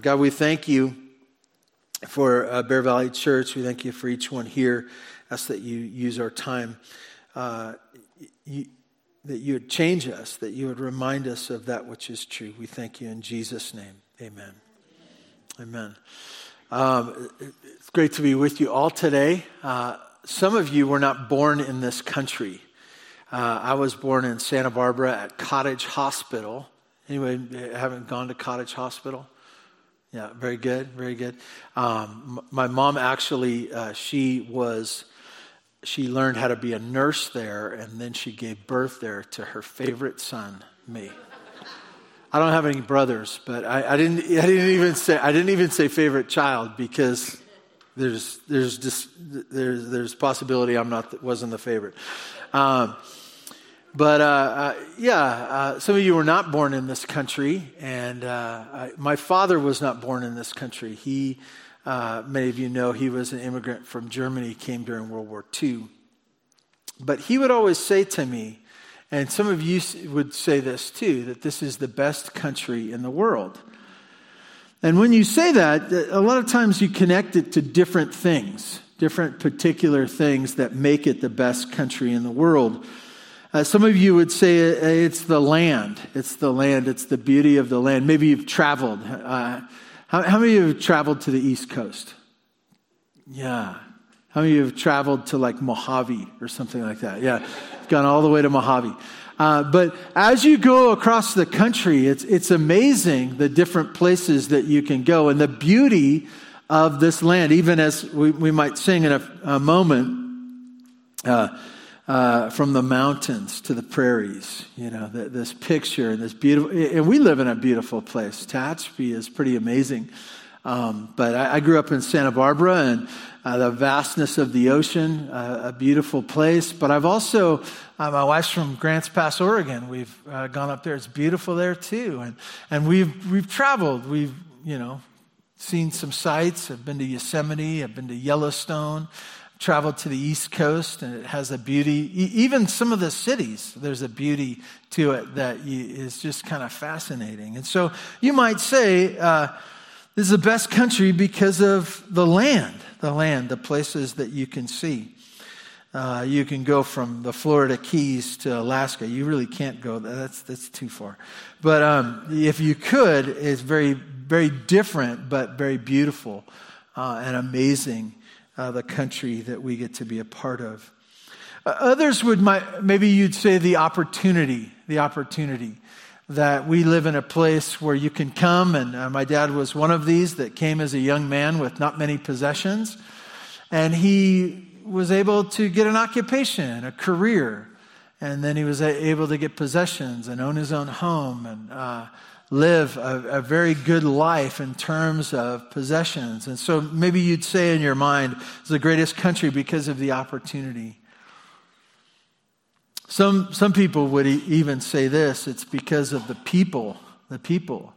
God, we thank you for uh, Bear Valley Church. We thank you for each one here. Ask that you use our time, uh, you, that you would change us, that you would remind us of that which is true. We thank you in Jesus' name. Amen. Amen. Um, it's great to be with you all today. Uh, some of you were not born in this country. Uh, I was born in Santa Barbara at Cottage Hospital. Anyway, haven't gone to Cottage Hospital? Yeah, very good, very good. Um, my mom actually, uh, she was, she learned how to be a nurse there, and then she gave birth there to her favorite son, me. I don't have any brothers, but I, I, didn't. I didn't even say. I didn't even say favorite child because there's there's just there's there's possibility I'm not wasn't the favorite. Um, but uh, uh, yeah, uh, some of you were not born in this country, and uh, I, my father was not born in this country. He, uh, many of you know, he was an immigrant from Germany, came during World War II. But he would always say to me, and some of you would say this too, that this is the best country in the world. And when you say that, a lot of times you connect it to different things, different particular things that make it the best country in the world. Uh, some of you would say it's the land. It's the land. It's the beauty of the land. Maybe you've traveled. Uh, how, how, many of you have traveled to the East Coast? Yeah. How many of you have traveled to like Mojave or something like that? Yeah. Gone all the way to Mojave. Uh, but as you go across the country, it's, it's amazing the different places that you can go and the beauty of this land, even as we, we might sing in a, a moment. Uh, from the mountains to the prairies. You know, the, this picture and this beautiful, and we live in a beautiful place. Tehachapi is pretty amazing. Um, but I, I, grew up in Santa Barbara and uh, the vastness of the ocean, uh, a beautiful place. But I've also, uh, my wife's from Grants Pass, Oregon. We've uh, gone up there. It's beautiful there too. And, and we've, we've traveled. We've, you know, seen some sights. I've been to Yosemite. I've been to Yellowstone traveled to the East Coast, and it has a beauty. Even some of the cities, there's a beauty to it that is just kind of fascinating. And so you might say, uh, this is the best country because of the land, the land, the places that you can see. Uh, you can go from the Florida Keys to Alaska. You really can't go. That's that's too far. But um, if you could, it's very very different, but very beautiful uh, and amazing uh, the country that we get to be a part of. Uh, others would, might, maybe you'd say the opportunity, the opportunity that we live in a place where you can come. And uh, my dad was one of these that came as a young man with not many possessions. And he was able to get an occupation, a career. And then he was able to get possessions and own his own home and uh, live a, a, very good life in terms of possessions. And so maybe you'd say in your mind, it's the greatest country because of the opportunity. Some, some people would even say this it's because of the people, the people.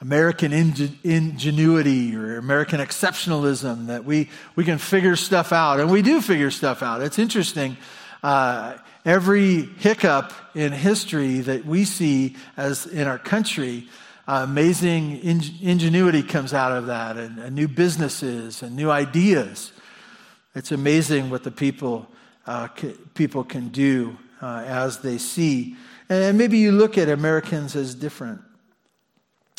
American ingenuity or American exceptionalism that we, we can figure stuff out. And we do figure stuff out. It's interesting. Uh, every hiccup in history that we see as in our country, uh, amazing in- ingenuity comes out of that, and, and, new businesses and new ideas. It's amazing what the people uh, c- people can do uh, as they see. And maybe you look at Americans as different.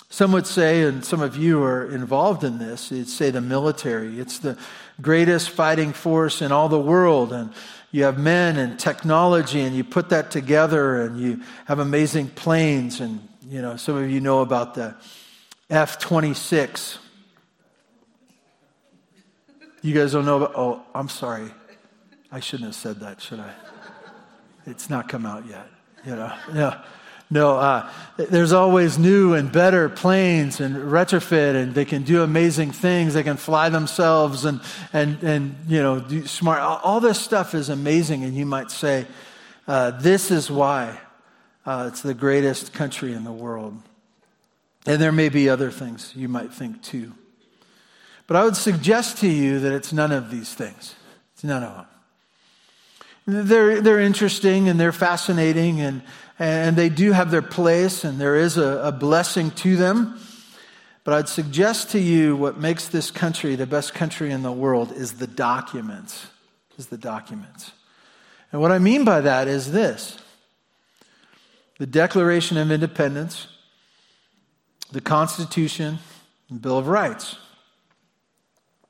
Some would say, and some of you are involved in this, it's say the military. It's the greatest fighting force in all the world. And you have men and technology and you put that together and you have amazing planes and you know some of you know about the F26 you guys don't know about oh I'm sorry. I shouldn't have said that should I? It's not come out yet you know yeah no, uh, there's always new and better planes and retrofit, and they can do amazing things. They can fly themselves and, and, and you know, smart. All this stuff is amazing, and you might say, uh, this is why uh, it's the greatest country in the world. And there may be other things you might think too. But I would suggest to you that it's none of these things. It's none of them. They're, they're interesting and they're fascinating and, and they do have their place and there is a, a blessing to them. But I'd suggest to you what makes this country the best country in the world is the documents. Is the documents. And what I mean by that is this the Declaration of Independence, the Constitution, the Bill of Rights.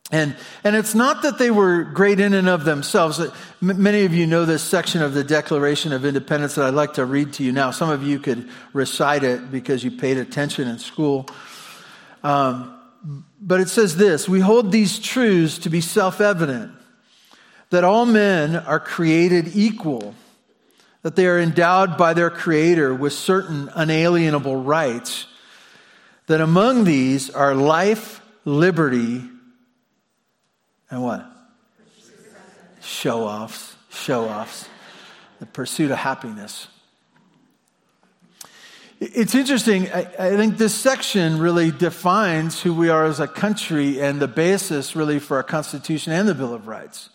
And, and it's not that they were great in and of themselves. Many of you know this section of the Declaration of Independence that I'd like to read to you now. Some of you could recite it because you paid attention in school. Um, but it says this We hold these truths to be self evident that all men are created equal, that they are endowed by their Creator with certain unalienable rights, that among these are life, liberty, and what? Show offs, show offs, the pursuit of happiness. It's interesting. I, I, think this section really defines who we are as a country and the basis, really, for our Constitution and the Bill of Rights.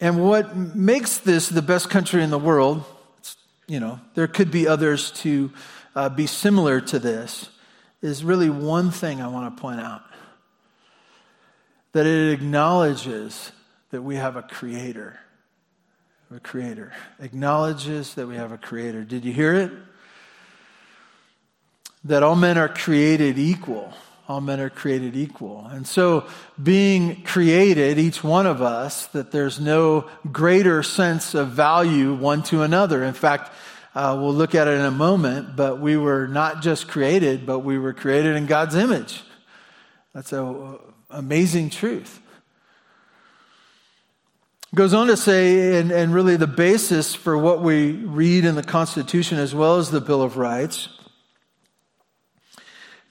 And what makes this the best country in the world, you know, there could be others to uh, be similar to this, is really one thing I want to point out that it acknowledges that we have a creator. A creator. Acknowledges that we have a creator. Did you hear it? That all men are created equal. All men are created equal. And so, being created, each one of us, that there's no greater sense of value one to another. In fact, uh, we'll look at it in a moment, but we were not just created, but we were created in God's image. That's an amazing truth. Goes on to say, and, and really the basis for what we read in the Constitution as well as the Bill of Rights,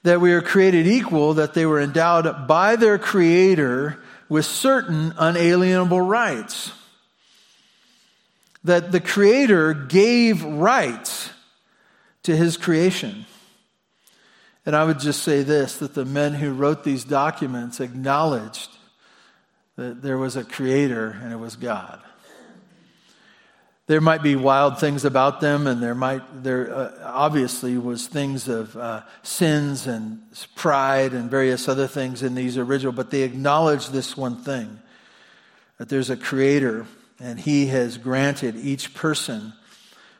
that we are created equal, that they were endowed by their Creator with certain unalienable rights. That the Creator gave rights to His creation. And I would just say this that the men who wrote these documents acknowledged that there was a Creator and it was God. There might be wild things about them, and there might there uh, obviously was things of uh, sins and pride and various other things in these original, but they acknowledge this one thing that there's a creator, and he has granted each person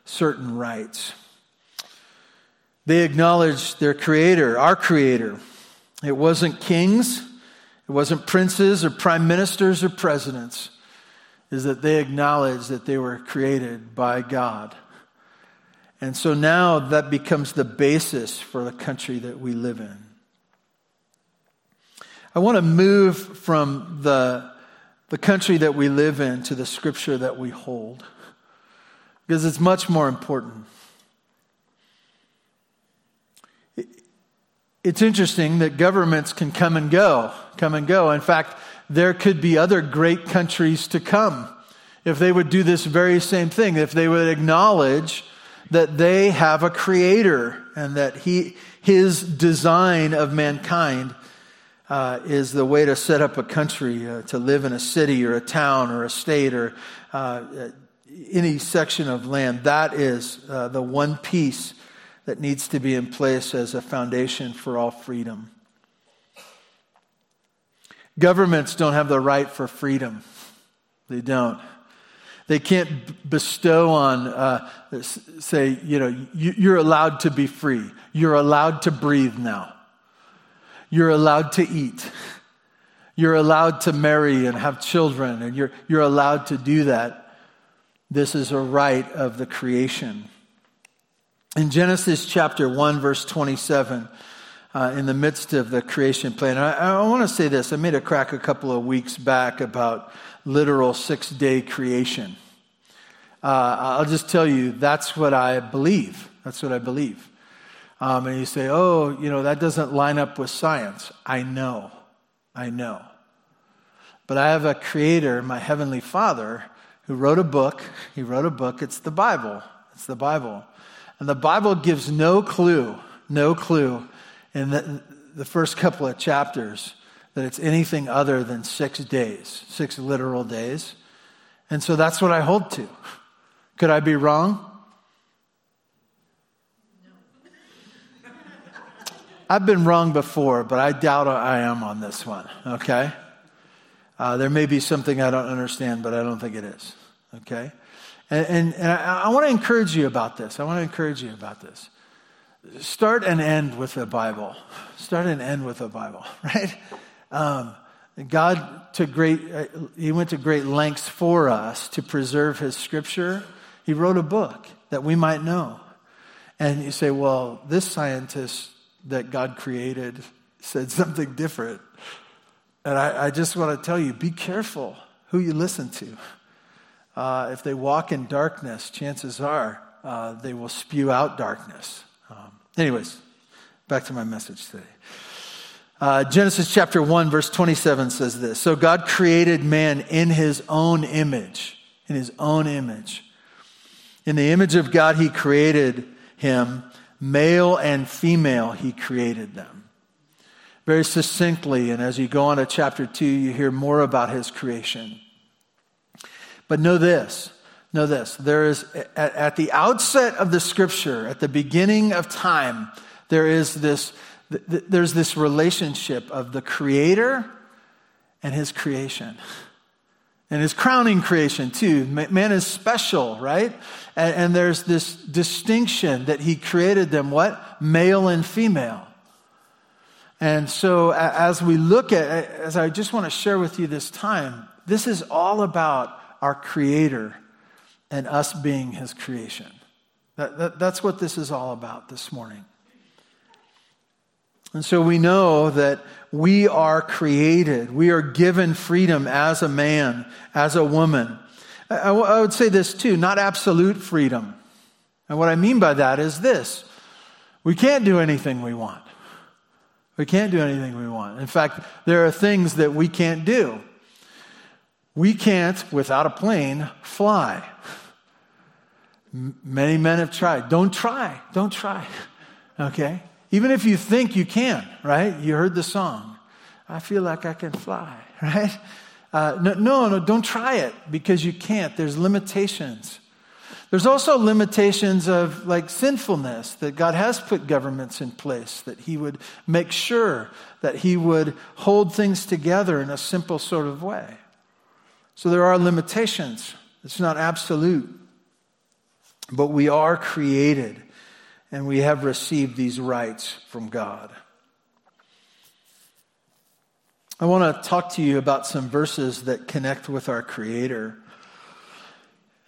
certain rights. They acknowledged their creator, our creator. It wasn't kings, it wasn't princes or prime ministers or presidents is that they acknowledged that they were created by God. And so now that becomes the basis for the country that we live in. I want to move from the, the country that we live in to the scripture that we hold because it's much more important. It's interesting that governments can come and go, come and go. In fact, there could be other great countries to come if they would do this very same thing, if they would acknowledge that they have a creator and that he, his design of mankind uh, is the way to set up a country, uh, to live in a city or a town or a state or uh, any section of land. That is uh, the one piece that needs to be in place as a foundation for all freedom. Governments don't have the right for freedom. They don't. They can't bestow on, uh, say, you know, you're allowed to be free. You're allowed to breathe now. You're allowed to eat. You're allowed to marry and have children, and you're, you're allowed to do that. This is a right of the creation. In Genesis chapter 1, verse 27, uh, in the midst of the creation plan. I, I want to say this. I made a crack a couple of weeks back about literal six day creation. Uh, I'll just tell you, that's what I believe. That's what I believe. Um, and you say, oh, you know, that doesn't line up with science. I know. I know. But I have a creator, my heavenly father, who wrote a book. He wrote a book. It's the Bible. It's the Bible. And the Bible gives no clue, no clue in the, the first couple of chapters that it's anything other than six days, six literal days. And so that's what I hold to. Could I be wrong? I've been wrong before, but I doubt I am on this one, okay? Uh, there may be something I don't understand, but I don't think it is, okay? And, and, and I, I want to encourage you about this. I want to encourage you about this. Start and end with the Bible. Start and end with the Bible, right? Um, God took great, uh, He went to great lengths for us to preserve His scripture. He wrote a book that we might know. And you say, well, this scientist that God created said something different. And I, I just want to tell you be careful who you listen to. Uh, if they walk in darkness, chances are uh, they will spew out darkness. Um, anyways, back to my message today. Uh, Genesis chapter 1, verse 27 says this So God created man in his own image. In his own image. In the image of God, he created him. Male and female, he created them. Very succinctly, and as you go on to chapter 2, you hear more about his creation. But know this know this there is, at, at the outset of the scripture, at the beginning of time, there is this, there's this relationship of the creator and his creation. And his crowning creation, too. Man is special, right? And, and, there's this distinction that he created them what? Male and female. And so, as we look at, as I just want to share with you this time, this is all about our creator and us being his creation. That, that, that's what this is all about this morning. And so we know that we are created. We are given freedom as a man, as a woman. I, I would say this too, not absolute freedom. And what I mean by that is this we can't do anything we want. We can't do anything we want. In fact, there are things that we can't do. We can't, without a plane, fly. Many men have tried. Don't try. Don't try. Okay? Even if you think you can, right? You heard the song. I feel like I can fly, right? Uh, no, no, no, don't try it because you can't. There's limitations. There's also limitations of like sinfulness that God has put governments in place that He would make sure that He would hold things together in a simple sort of way. So there are limitations. It's not absolute. But we are created and we have received these rights from God. I want to talk to you about some verses that connect with our Creator.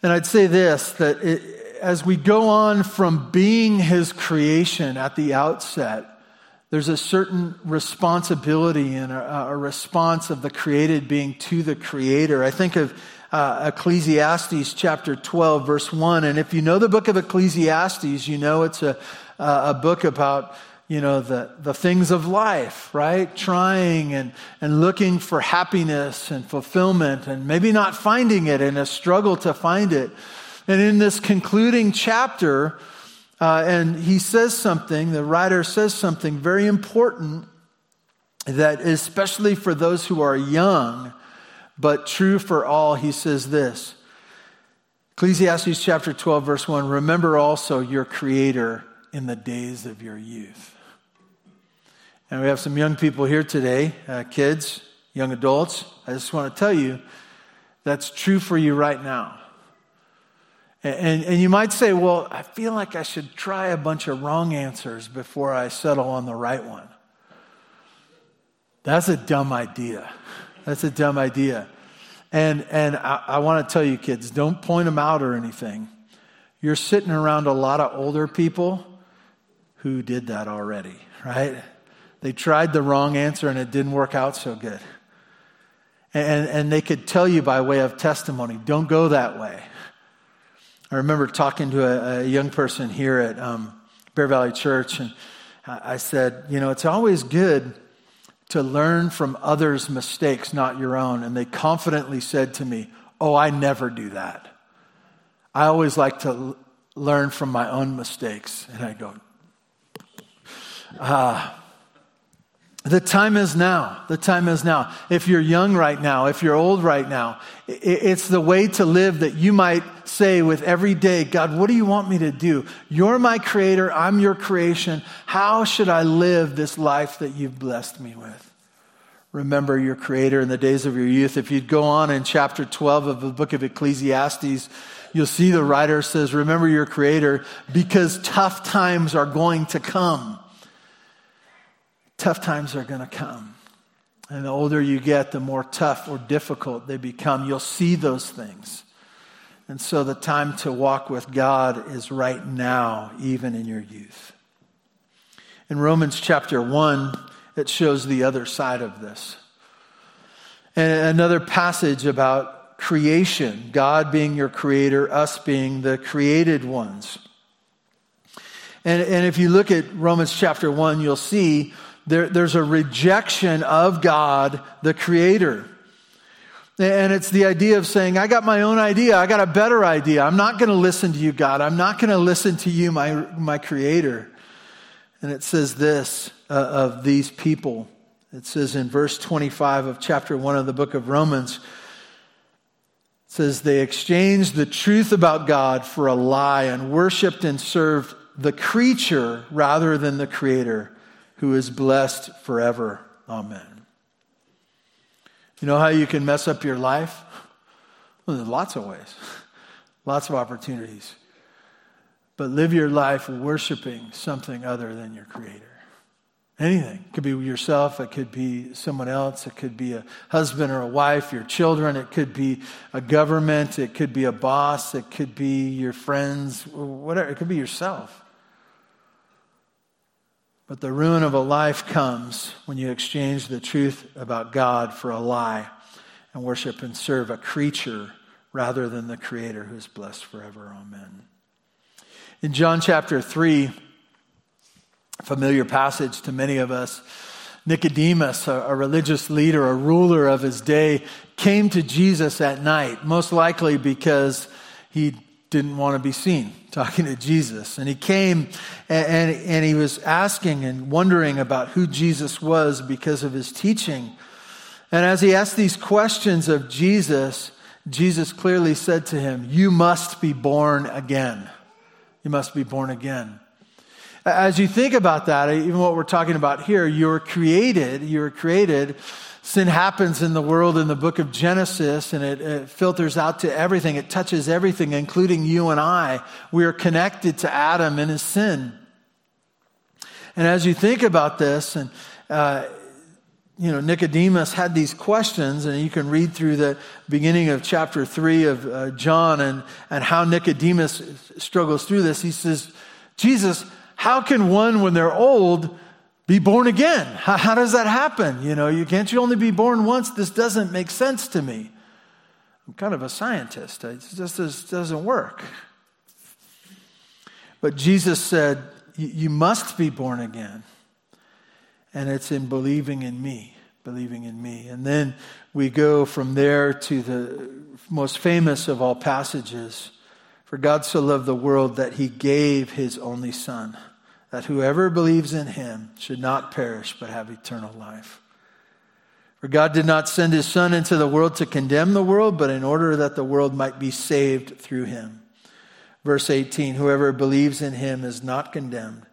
And I'd say this that it, as we go on from being His creation at the outset, there's a certain responsibility and a, a response of the created being to the Creator. I think of uh, Ecclesiastes chapter 12, verse 1. And if you know the book of Ecclesiastes, you know it's a, a book about you know the, the things of life right trying and, and looking for happiness and fulfillment and maybe not finding it and a struggle to find it and in this concluding chapter uh, and he says something the writer says something very important that especially for those who are young but true for all, he says this Ecclesiastes chapter 12, verse 1 Remember also your Creator in the days of your youth. And we have some young people here today, uh, kids, young adults. I just want to tell you that's true for you right now. And, and, you might say, well, I feel like I should try a bunch of wrong answers before I settle on the right one. That's a dumb idea. That's a dumb idea. And, and I, I want to tell you, kids, don't point them out or anything. You're sitting around a lot of older people who did that already, right? They tried the wrong answer and it didn't work out so good. And, and they could tell you by way of testimony, don't go that way. I remember talking to a, a young person here at um, Bear Valley Church, and I said, you know, it's always good to learn from others' mistakes, not your own. And they confidently said to me, Oh, I never do that. I always like to l- learn from my own mistakes. And I go, Ah. The time is now. The time is now. If you're young right now, if you're old right now, it's the way to live that you might say with every day, God, what do you want me to do? You're my creator. I'm your creation. How should I live this life that you've blessed me with? Remember your creator in the days of your youth. If you'd go on in chapter 12 of the book of Ecclesiastes, you'll see the writer says, Remember your creator because tough times are going to come tough times are going to come. And the older you get, the more tough or difficult they become. You'll see those things. And so the time to walk with God is right now, even in your youth. In Romans chapter 1, it shows the other side of this. And another passage about creation, God being your creator, us being the created ones. And, and if you look at Romans chapter 1, you'll see there, there's a rejection of God, the Creator. And it's the idea of saying, I got my own idea. I got a better idea. I'm not going to listen to you, God. I'm not going to listen to you, my, my Creator. And it says this uh, of these people. It says in verse 25 of chapter 1 of the book of Romans, it says, They exchanged the truth about God for a lie and worshiped and served the creature rather than the Creator who is blessed forever. Amen. You know how you can mess up your life? Well, there's lots of ways, lots of opportunities. But live your life worshiping something other than your Creator. Anything. It could be yourself, it could be someone else, it could be a husband or a wife, your children, it could be a government, it could be a boss, it could be your friends, whatever, it could be yourself. But the ruin of a life comes when you exchange the truth about God for a lie and worship and serve a creature rather than the Creator who is blessed forever. Amen. In John chapter 3, familiar passage to many of us, Nicodemus, a, a, religious leader, a ruler of his day, came to Jesus at night, most likely because he didn't want to be seen talking to Jesus. And he came and, and, and, he was asking and wondering about who Jesus was because of his teaching. And as he asked these questions of Jesus, Jesus clearly said to him, You must be born again. You must be born again. As you think about that, even what we're talking about here, you're created, you're created Sin happens in the world in the book of Genesis and it, it, filters out to everything. It touches everything, including you and I. We are connected to Adam and his sin. And as you think about this, and uh, you know, Nicodemus had these questions, and you can read through the beginning of chapter three of uh, John and, and how Nicodemus struggles through this. He says, Jesus, how can one, when they're old, be born again. How, how, does that happen? You know, you can't you only be born once? This doesn't make sense to me. I'm kind of a scientist. It just, just doesn't work. But Jesus said, You must be born again. And it's in believing in me, believing in me. And then we go from there to the most famous of all passages. For God so loved the world that he gave his only Son that whoever believes in him should not perish but have eternal life. For God did not send his Son into the world to condemn the world, but in order that the world might be saved through him. Verse 18 Whoever believes in him is not condemned,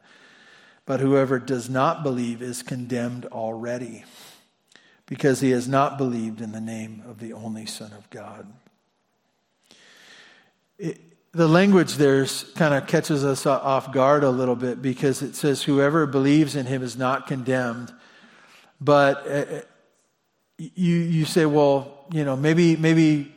but whoever does not believe is condemned already, because he has not believed in the name of the only Son of God. It, the language there kind of catches us off guard a little bit because it says, Whoever believes in him is not condemned. But uh, uh, you, you say, well, you know, maybe, maybe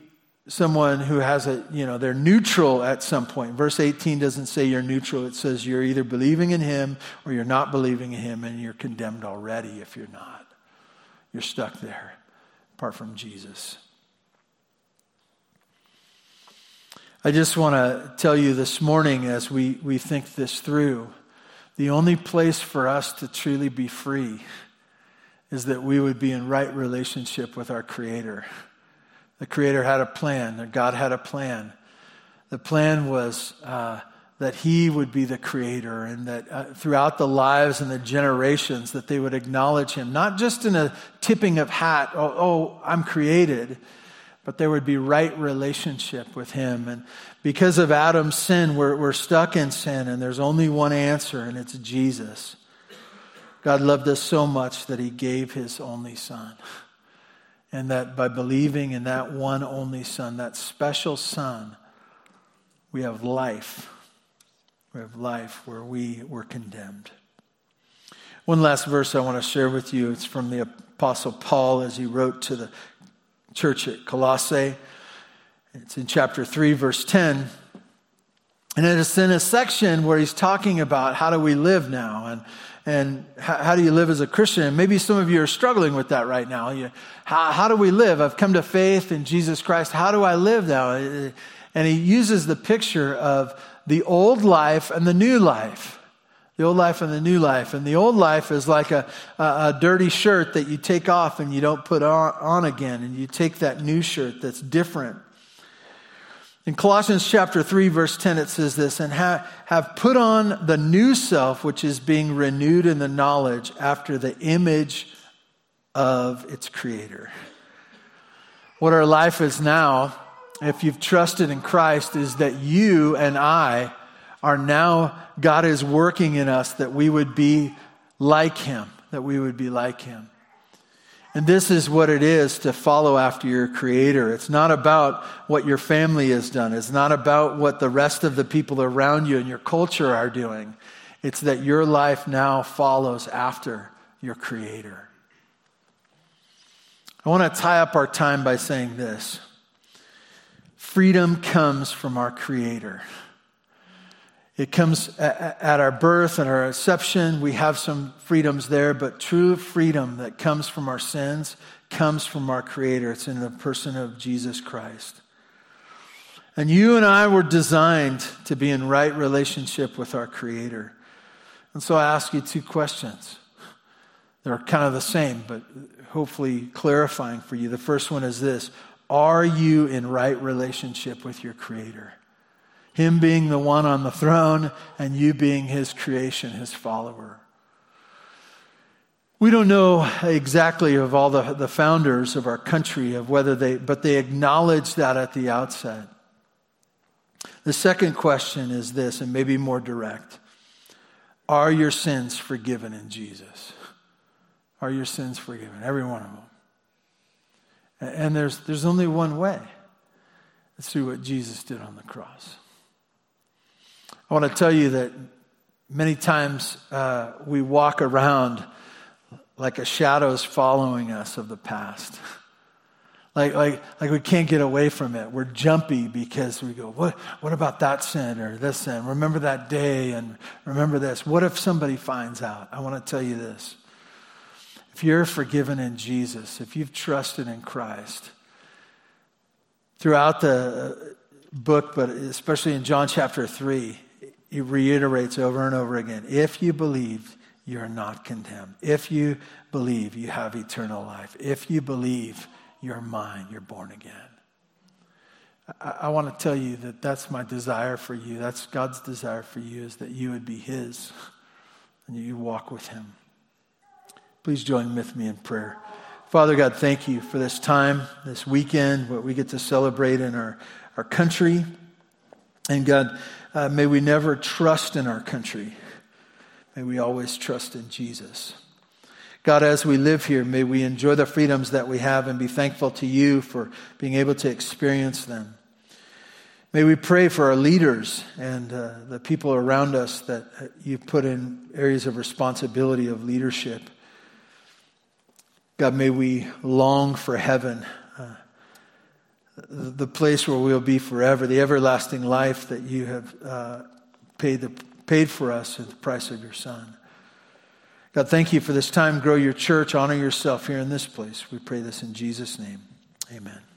someone who has a, you know, they're neutral at some point. Verse 18 doesn't say you're neutral, it says you're either believing in him or you're not believing in him and you're condemned already if you're not. You're stuck there apart from Jesus. I just want to tell you this morning as we, we think this through the only place for us to truly be free is that we would be in right relationship with our Creator. The Creator had a plan, God had a plan. The plan was uh, that he would be the creator and that uh, throughout the lives and the generations that they would acknowledge him not just in a tipping of hat oh, oh i'm created but there would be right relationship with him and because of adam's sin we're, we're stuck in sin and there's only one answer and it's jesus god loved us so much that he gave his only son and that by believing in that one only son that special son we have life we have life where we were condemned. One last verse I want to share with you. It's from the Apostle Paul as he wrote to the church at Colossae. It's in chapter 3, verse 10. And it's in a section where he's talking about how do we live now and, and how, how do you live as a Christian. And maybe some of you are struggling with that right now. You, how, how do we live? I've come to faith in Jesus Christ. How do I live now? And he uses the picture of the old life and the new life. The old life and the new life. And the old life is like a, a, a dirty shirt that you take off and you don't put on, on again. And you take that new shirt that's different. In Colossians chapter 3, verse 10, it says this, and ha- have put on the new self, which is being renewed in the knowledge after the image of its creator. What our life is now if you've trusted in Christ, is that you and I are now, God is working in us that we would be like Him, that we would be like Him. And this is what it is to follow after your Creator. It's not about what your family has done, it's not about what the rest of the people around you and your culture are doing. It's that your life now follows after your Creator. I want to tie up our time by saying this. Freedom comes from our Creator. It comes at our birth and our reception. We have some freedoms there, but true freedom that comes from our sins comes from our Creator. It's in the person of Jesus Christ. And you and I were designed to be in right relationship with our Creator. And so I ask you two questions. They're kind of the same, but hopefully clarifying for you. The first one is this are you in right relationship with your Creator? Him being the one on the throne and you being His creation, His follower. We don't know exactly of all the, the founders of our country, of whether they, but they acknowledge that at the outset. The second question is this, and maybe more direct Are your sins forgiven in Jesus? Are your sins forgiven? Every one of them. And there's, there's only one way. It's through what Jesus did on the cross. I want to tell you that many times uh, we walk around like a shadow's following us of the past. Like, like, like we can't get away from it. We're jumpy because we go, what, what about that sin or this sin? Remember that day and remember this. What if somebody finds out? I want to tell you this. If you're forgiven in Jesus, if you've trusted in Christ, throughout the book, but especially in John chapter 3, he reiterates over and over again if you believe, you're not condemned. If you believe, you have eternal life. If you believe, you're mine, you're born again. I, I want to tell you that that's my desire for you. That's God's desire for you, is that you would be His and you walk with Him. Please join with me in prayer. Father God, thank you for this time, this weekend, what we get to celebrate in our, our country. And God, uh, may we never trust in our country. May we always trust in Jesus. God, as we live here, may we enjoy the freedoms that we have and be thankful to you for being able to experience them. May we pray for our leaders and uh, the people around us that you've put in areas of responsibility of leadership. God, may we long for heaven, uh, the place where we'll be forever, the everlasting life that you have uh, paid, the, paid for us at the price of your Son. God, thank you for this time. Grow your church, honor yourself here in this place. We pray this in Jesus' name. Amen.